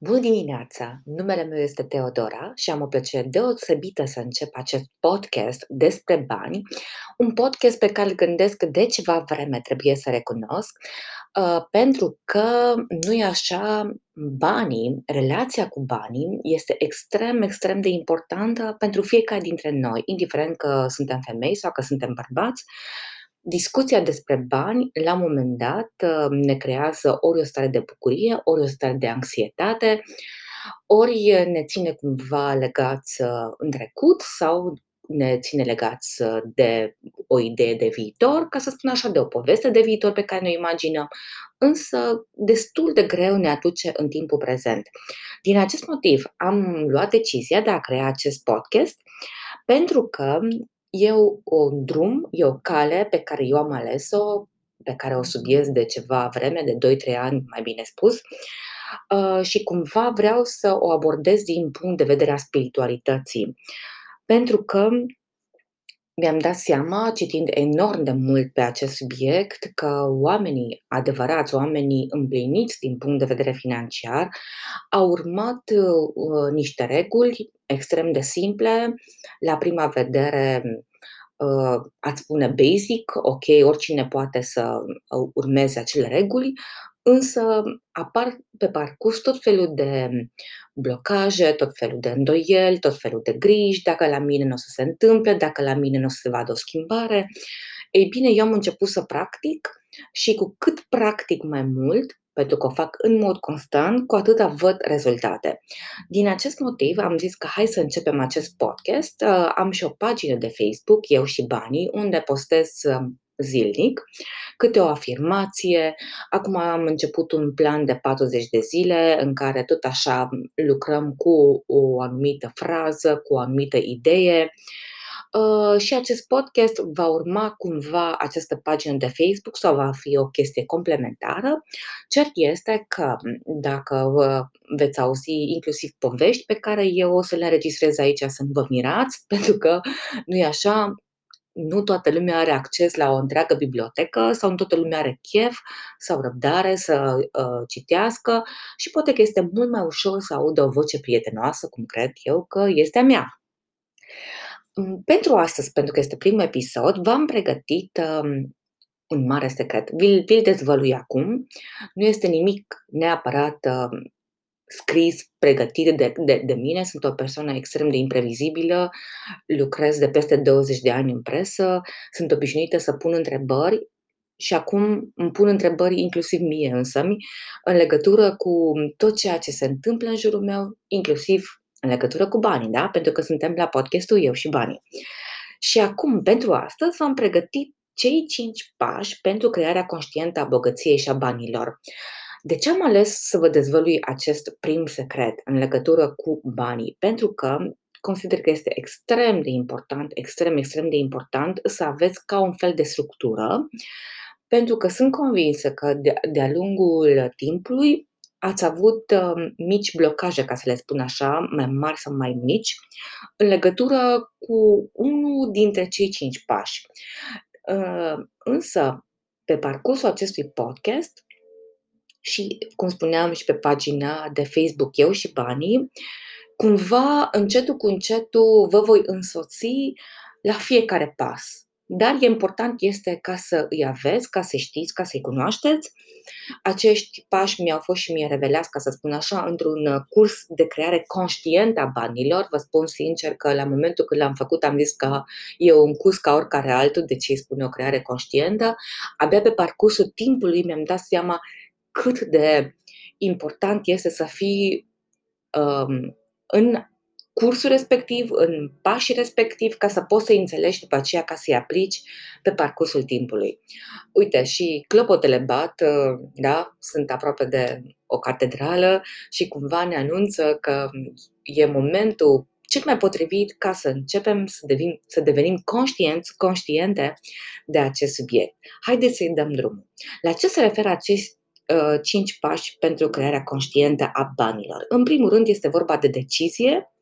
Bună dimineața! Numele meu este Teodora și am o plăcere deosebită să încep acest podcast despre bani, un podcast pe care îl gândesc de ceva vreme, trebuie să recunosc, uh, pentru că nu e așa, banii, relația cu banii este extrem, extrem de importantă pentru fiecare dintre noi, indiferent că suntem femei sau că suntem bărbați, discuția despre bani, la un moment dat, uh, ne creează ori o stare de bucurie, ori o stare de anxietate, ori ne ține cumva legați uh, în trecut sau ne ține legați uh, de o idee de viitor, ca să spun așa, de o poveste de viitor pe care ne imaginăm, însă destul de greu ne aduce în timpul prezent. Din acest motiv am luat decizia de a crea acest podcast pentru că E un drum, e o cale pe care eu am ales-o, pe care o subiez de ceva vreme, de 2-3 ani, mai bine spus, uh, și cumva vreau să o abordez din punct de vedere a spiritualității. Pentru că mi-am dat seama, citind enorm de mult pe acest subiect, că oamenii adevărați, oamenii împliniți din punct de vedere financiar, au urmat uh, niște reguli extrem de simple, la prima vedere uh, ați spune basic, ok, oricine poate să uh, urmeze acele reguli, însă apar pe parcurs tot felul de blocaje, tot felul de îndoieli, tot felul de griji, dacă la mine nu o să se întâmple, dacă la mine nu o să se vadă o schimbare. Ei bine, eu am început să practic și cu cât practic mai mult, pentru că o fac în mod constant, cu atâta văd rezultate. Din acest motiv am zis că hai să începem acest podcast. Uh, am și o pagină de Facebook, eu și banii, unde postez uh, zilnic, câte o afirmație. Acum am început un plan de 40 de zile în care tot așa lucrăm cu o anumită frază, cu o anumită idee. Uh, și acest podcast va urma cumva această pagină de Facebook sau va fi o chestie complementară. Cert este că dacă veți auzi inclusiv povești pe care eu o să le înregistrez aici să nu vă mirați, pentru că nu e așa, nu toată lumea are acces la o întreagă bibliotecă sau nu toată lumea are chef sau răbdare să uh, citească și poate că este mult mai ușor să audă o voce prietenoasă, cum cred eu că este a mea. Mm, pentru astăzi, pentru că este primul episod, v-am pregătit um, un mare secret. Vi-l, vi-l dezvălui acum. Nu este nimic neapărat uh, scris, pregătit de, de, de mine. Sunt o persoană extrem de imprevizibilă, lucrez de peste 20 de ani în presă, sunt obișnuită să pun întrebări și acum îmi pun întrebări inclusiv mie însă în legătură cu tot ceea ce se întâmplă în jurul meu, inclusiv în legătură cu banii, da? Pentru că suntem la podcastul Eu și Banii. Și acum, pentru astăzi, v-am pregătit cei cinci pași pentru crearea conștientă a bogăției și a banilor. De ce am ales să vă dezvălui acest prim secret în legătură cu banii? Pentru că consider că este extrem de important, extrem, extrem de important să aveți ca un fel de structură, pentru că sunt convinsă că de, de-a lungul timpului ați avut uh, mici blocaje, ca să le spun așa, mai mari sau mai mici, în legătură cu unul dintre cei cinci pași. Uh, însă, pe parcursul acestui podcast, și, cum spuneam și pe pagina de Facebook Eu și Banii, cumva, încetul cu încetul, vă voi însoți la fiecare pas. Dar e important este ca să îi aveți, ca să știți, ca să-i cunoașteți. Acești pași mi-au fost și mie revelați, ca să spun așa, într-un curs de creare conștientă a banilor. Vă spun sincer că la momentul când l-am făcut am zis că e un curs ca oricare altul, de ce îi spune o creare conștientă. Abia pe parcursul timpului mi-am dat seama cât de important este să fii um, în cursul respectiv, în pașii respectiv, ca să poți să-i înțelegi după aceea ca să-i aplici pe parcursul timpului. Uite, și clopotele bat, uh, da, sunt aproape de o catedrală și cumva ne anunță că e momentul cel mai potrivit ca să începem să, devin, să devenim conștienți, conștiente de acest subiect. Haideți să-i dăm drumul. La ce se referă acest uh, cinci pași pentru crearea conștientă a banilor. În primul rând este vorba de decizie,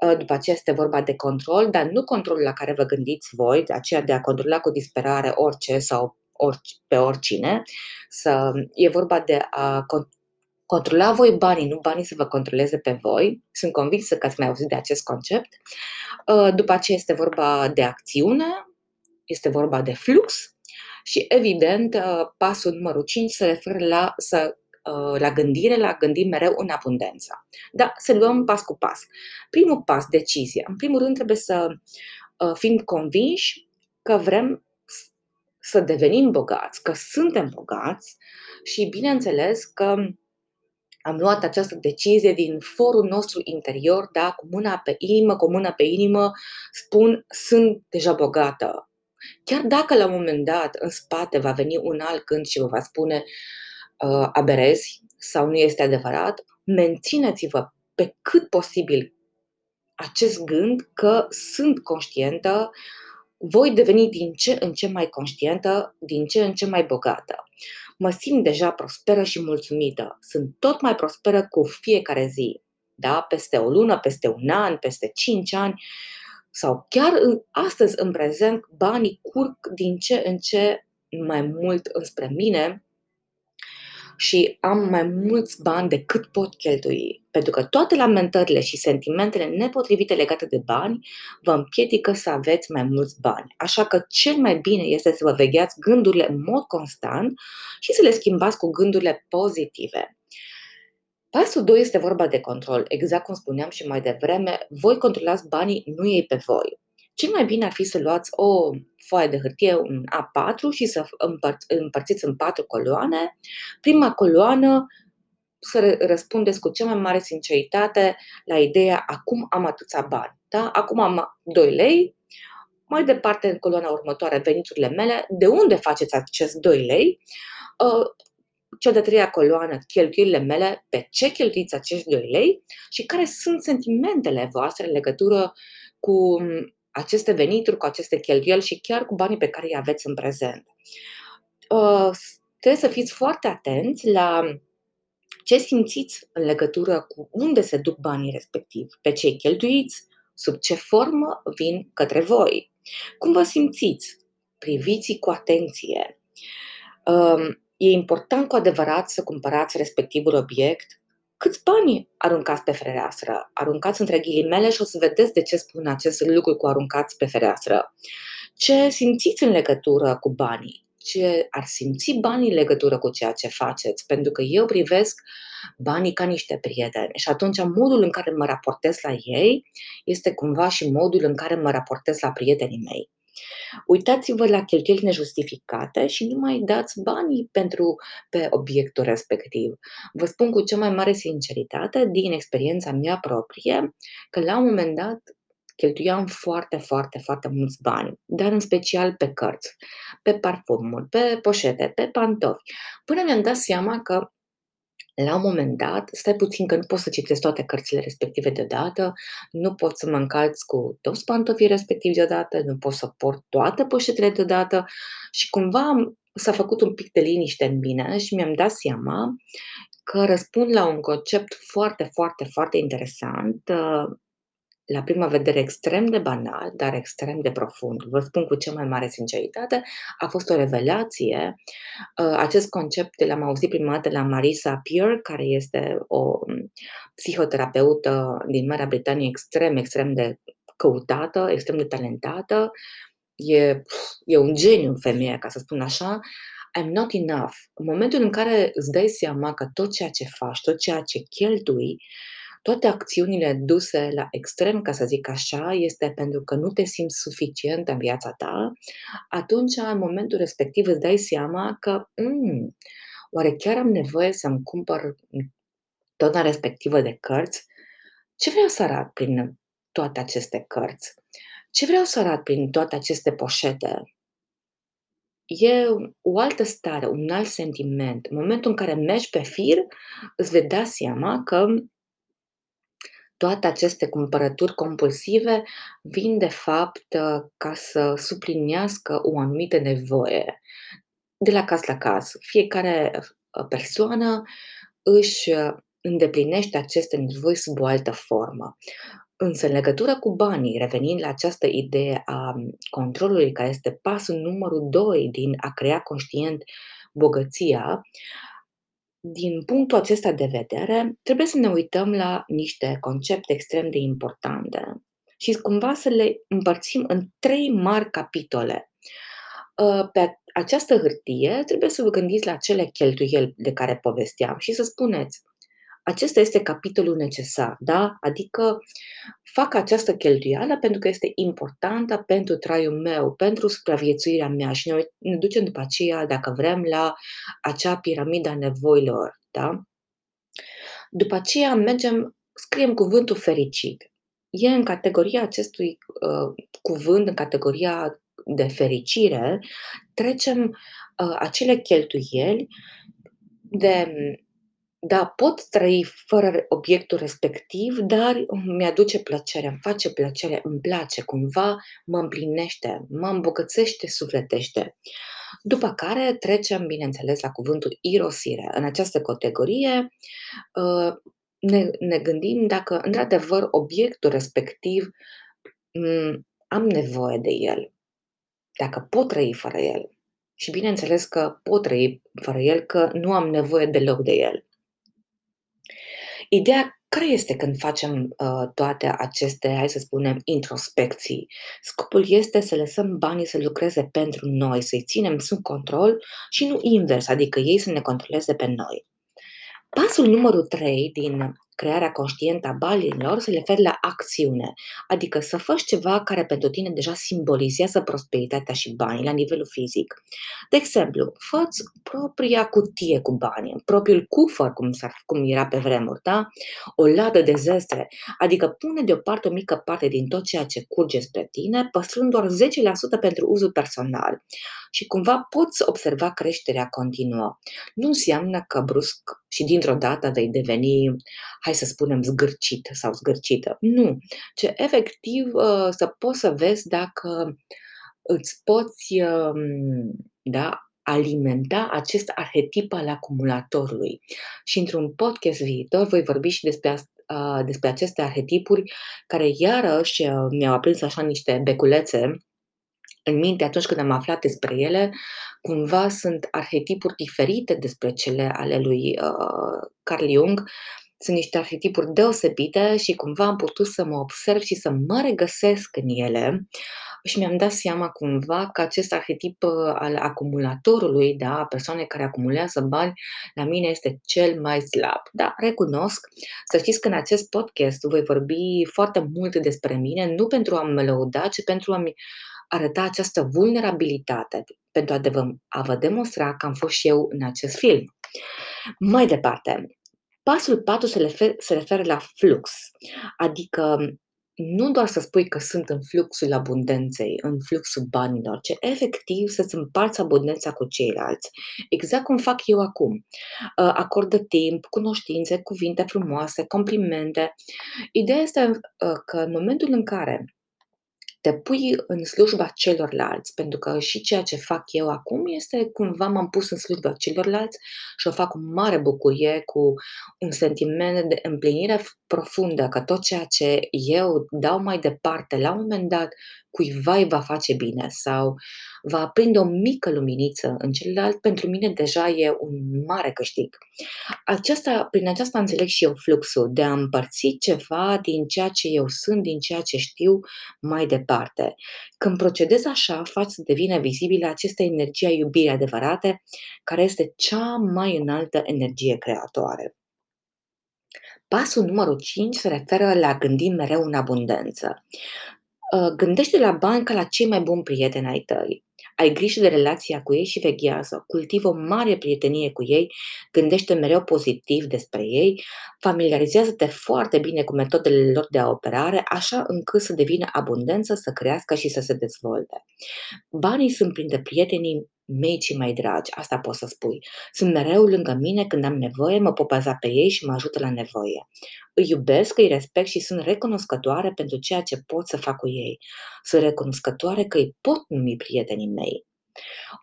uh, după aceea este vorba de control, dar nu controlul la care vă gândiți voi, aceea de a controla cu disperare orice sau orice, pe oricine. Să, e vorba de a controla voi banii, nu banii să vă controleze pe voi. Sunt convinsă că ați mai auzit de acest concept. Uh, după aceea este vorba de acțiune, este vorba de flux și, evident, uh, pasul numărul 5 se referă la, să, uh, la gândire, la gândi mereu în abundență. Da, să luăm pas cu pas. Primul pas, decizie. În primul rând trebuie să fim convinși că vrem să devenim bogați, că suntem bogați și, bineînțeles, că am luat această decizie din forul nostru interior, da, cu mâna pe inimă, cu mâna pe inimă, spun, sunt deja bogată. Chiar dacă la un moment dat în spate va veni un alt gând și vă va spune uh, aberezi sau nu este adevărat, mențineți-vă pe cât posibil acest gând că sunt conștientă, voi deveni din ce în ce mai conștientă, din ce în ce mai bogată mă simt deja prosperă și mulțumită. Sunt tot mai prosperă cu fiecare zi. Da? Peste o lună, peste un an, peste cinci ani sau chiar în, astăzi, în prezent, banii curg din ce în ce mai mult înspre mine și am mai mulți bani decât pot cheltui. Pentru că toate lamentările și sentimentele nepotrivite legate de bani vă împiedică să aveți mai mulți bani. Așa că cel mai bine este să vă vegheați gândurile în mod constant și să le schimbați cu gândurile pozitive. Pasul 2 este vorba de control. Exact cum spuneam și mai devreme, voi controlați banii, nu ei pe voi. Cel mai bine ar fi să luați o foaie de hârtie, un A4 și să împăr- împărțiți în patru coloane. Prima coloană să răspundeți cu cea mai mare sinceritate la ideea acum am atâția bani. Da? Acum am 2 lei, mai departe în coloana următoare veniturile mele, de unde faceți acest 2 lei, uh, cea de-a treia coloană, cheltuielile mele, pe ce cheltuiți acești 2 lei și care sunt sentimentele voastre în legătură cu aceste venituri, cu aceste cheltuieli și chiar cu banii pe care îi aveți în prezent. Uh, trebuie să fiți foarte atenți la ce simțiți în legătură cu unde se duc banii respectiv, pe ce cheltuiți, sub ce formă vin către voi. Cum vă simțiți? Priviți cu atenție. Um, e important cu adevărat să cumpărați respectivul obiect câți bani aruncați pe fereastră? Aruncați între ghilimele și o să vedeți de ce spun acest lucru cu aruncați pe fereastră. Ce simțiți în legătură cu banii? Ce ar simți banii în legătură cu ceea ce faceți? Pentru că eu privesc banii ca niște prieteni și atunci modul în care mă raportez la ei este cumva și modul în care mă raportez la prietenii mei. Uitați-vă la cheltuieli nejustificate și nu mai dați banii pentru pe obiectul respectiv. Vă spun cu cea mai mare sinceritate, din experiența mea proprie, că la un moment dat cheltuiam foarte, foarte, foarte mulți bani, dar în special pe cărți, pe parfumuri, pe poșete, pe pantofi, până mi-am dat seama că la un moment dat, stai puțin că nu pot să citesc toate cărțile respective deodată, nu pot să mă încalț cu toți pantofii respectivi deodată, nu pot să port toate poșetele deodată și cumva s-a făcut un pic de liniște în mine și mi-am dat seama că răspund la un concept foarte, foarte, foarte interesant la prima vedere extrem de banal, dar extrem de profund. Vă spun cu cea mai mare sinceritate, a fost o revelație. Uh, acest concept l-am auzit prima dată la Marisa Peer, care este o psihoterapeută din Marea Britanie extrem, extrem de căutată, extrem de talentată. E, e un geniu femeia, ca să spun așa. I'm not enough. În momentul în care îți dai seama că tot ceea ce faci, tot ceea ce cheltui, uh, toate acțiunile duse la extrem, ca să zic așa, este pentru că nu te simți suficient în viața ta, atunci, în momentul respectiv, îți dai seama că, mm, oare chiar am nevoie să-mi cumpăr tona respectivă de cărți? Ce vreau să arăt prin toate aceste cărți? Ce vreau să arăt prin toate aceste poșete? E o altă stare, un alt sentiment. În momentul în care mergi pe fir, îți vei da seama că toate aceste cumpărături compulsive vin de fapt uh, ca să suplinească o anumită nevoie de la caz la caz. Fiecare uh, persoană își uh, îndeplinește aceste nevoi sub o altă formă. Însă, în legătură cu banii, revenind la această idee a controlului, care este pasul numărul 2 din a crea conștient bogăția, din punctul acesta de vedere, trebuie să ne uităm la niște concepte extrem de importante și cumva să le împărțim în trei mari capitole. Uh, pe această hârtie trebuie să vă gândiți la cele cheltuieli de care povesteam și să spuneți acesta este capitolul necesar, da? Adică fac această cheltuială pentru că este importantă pentru traiul meu, pentru supraviețuirea mea și ne, ne ducem după aceea, dacă vrem, la acea piramidă a nevoilor, da? După aceea mergem, scriem cuvântul fericit. E în categoria acestui uh, cuvânt, în categoria de fericire, trecem uh, acele cheltuieli de da, pot trăi fără obiectul respectiv, dar mi-aduce plăcere, îmi face plăcere, îmi place, cumva mă împlinește, mă îmbogățește, sufletește. După care trecem, bineînțeles, la cuvântul irosire. În această categorie uh, ne, ne gândim dacă, într-adevăr, obiectul respectiv mm, am nevoie de el, dacă pot trăi fără el. Și bineînțeles că pot trăi fără el, că nu am nevoie deloc de el. Ideea care este când facem uh, toate aceste, hai să spunem, introspecții? Scopul este să lăsăm banii să lucreze pentru noi, să-i ținem sub control și nu invers, adică ei să ne controleze pe noi. Pasul numărul 3 din crearea conștientă a banilor se referă la acțiune, adică să faci ceva care pentru tine deja simbolizează prosperitatea și banii la nivelul fizic. De exemplu, fă propria cutie cu bani, propriul cufăr, cum, cum era pe vremuri, da? o ladă de zestre, adică pune deoparte o mică parte din tot ceea ce curge spre tine, păstrând doar 10% pentru uzul personal și cumva poți observa creșterea continuă. Nu înseamnă că brusc și dintr-o dată vei deveni, hai să spunem, zgârcit sau zgârcită. Nu, ce efectiv uh, să poți să vezi dacă îți poți um, da, alimenta acest arhetip al acumulatorului. Și într-un podcast viitor voi vorbi și despre, uh, despre aceste arhetipuri care iarăși uh, mi-au aprins așa niște beculețe în minte atunci când am aflat despre ele, cumva sunt arhetipuri diferite despre cele ale lui uh, Carl Jung. Sunt niște arhetipuri deosebite și cumva am putut să mă observ și să mă regăsesc în ele și mi-am dat seama cumva că acest arhetip uh, al acumulatorului, da, a persoanei care acumulează bani, la mine este cel mai slab. Da, recunosc. Să știți că în acest podcast voi vorbi foarte mult despre mine, nu pentru a mă lăuda, ci pentru a-mi arăta această vulnerabilitate pentru a, de- a vă demonstra că am fost și eu în acest film. Mai departe, pasul 4 se, refer, se referă la flux, adică nu doar să spui că sunt în fluxul abundenței, în fluxul banilor, ci efectiv să-ți împarți abundența cu ceilalți. Exact cum fac eu acum. Acordă timp, cunoștințe, cuvinte frumoase, complimente. Ideea este că în momentul în care te pui în slujba celorlalți, pentru că și ceea ce fac eu acum este cumva m-am pus în slujba celorlalți și o fac cu mare bucurie, cu un sentiment de împlinire profundă, că tot ceea ce eu dau mai departe la un moment dat cuiva îi va face bine sau va aprinde o mică luminiță în celălalt, pentru mine deja e un mare câștig. Aceasta, prin aceasta înțeleg și eu fluxul, de a împărți ceva din ceea ce eu sunt, din ceea ce știu mai departe. Când procedez așa, fac să devină vizibilă această energie a iubirii adevărate, care este cea mai înaltă energie creatoare. Pasul numărul 5 se referă la gândim mereu în abundență. Ă, gândește la bani ca la cei mai buni prieteni ai tăi. Ai grijă de relația cu ei și veghează. Cultivă o mare prietenie cu ei, gândește mereu pozitiv despre ei, familiarizează-te foarte bine cu metodele lor de operare, așa încât să devină abundență, să crească și să se dezvolte. Banii sunt printre prietenii mei cei mai dragi, asta pot să spui. Sunt mereu lângă mine când am nevoie, mă pot baza pe ei și mă ajută la nevoie. Îi iubesc, îi respect și sunt recunoscătoare pentru ceea ce pot să fac cu ei. Sunt recunoscătoare că îi pot numi prietenii mei.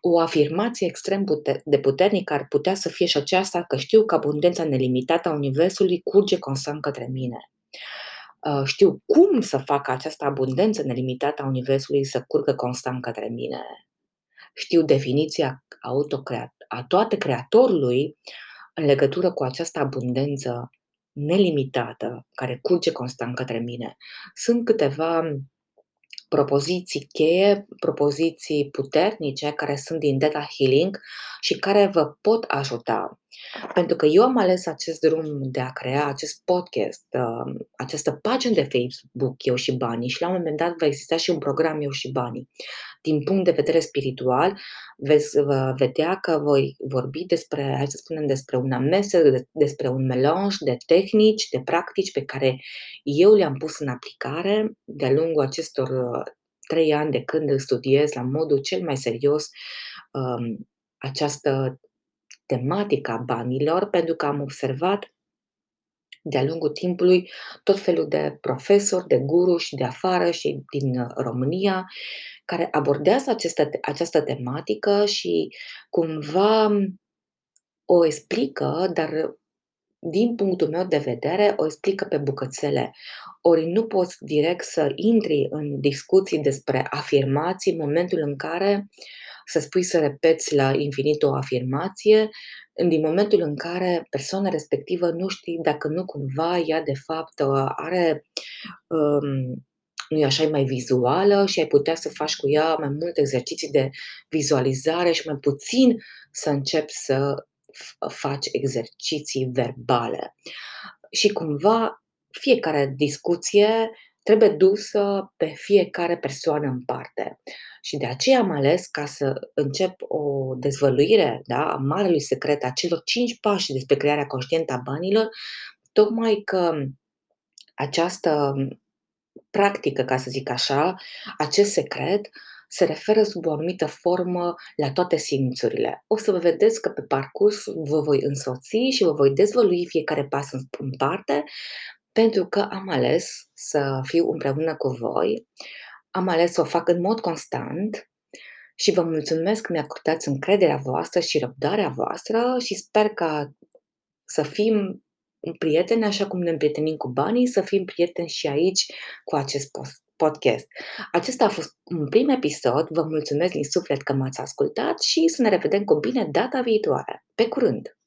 O afirmație extrem de puternică ar putea să fie și aceasta că știu că abundența nelimitată a Universului curge constant către mine. Uh, știu cum să fac această abundență nelimitată a Universului să curgă constant către mine știu definiția autocreat, a toate creatorului, în legătură cu această abundență nelimitată care curge constant către mine. Sunt câteva propoziții cheie, propoziții puternice care sunt din Data Healing și care vă pot ajuta. Pentru că eu am ales acest drum de a crea acest podcast, uh, această pagină de Facebook, Eu și Banii, și la un moment dat va exista și un program Eu și Banii. Din punct de vedere spiritual, veți vedea că voi vorbi despre, hai să spunem, despre un amestec, despre un melanj de tehnici, de practici pe care eu le-am pus în aplicare de-a lungul acestor uh, trei ani de când studiez la modul cel mai serios um, această tematică a banilor, pentru că am observat de-a lungul timpului tot felul de profesori, de guru și de afară și din România care abordează această, această tematică și cumva o explică, dar din punctul meu de vedere, o explică pe bucățele. Ori nu poți direct să intri în discuții despre afirmații în momentul în care să spui să repeți la infinit o afirmație, din momentul în care persoana respectivă nu știi dacă nu cumva ea de fapt are um, nu e așa, mai vizuală și ai putea să faci cu ea mai multe exerciții de vizualizare și mai puțin să începi să faci exerciții verbale. Și cumva fiecare discuție trebuie dusă pe fiecare persoană în parte. Și de aceea am ales ca să încep o dezvăluire da, a marelui secret a celor cinci pași despre crearea conștientă a banilor, tocmai că această practică, ca să zic așa, acest secret se referă sub o anumită formă la toate simțurile. O să vă vedeți că pe parcurs vă voi însoți și vă voi dezvălui fiecare pas în parte, pentru că am ales să fiu împreună cu voi, am ales să o fac în mod constant și vă mulțumesc că mi-acordați încrederea voastră și răbdarea voastră și sper ca să fim prieteni, așa cum ne împrietenim cu banii, să fim prieteni și aici cu acest podcast. Acesta a fost un prim episod. Vă mulțumesc din suflet că m-ați ascultat și să ne revedem cu bine data viitoare. Pe curând!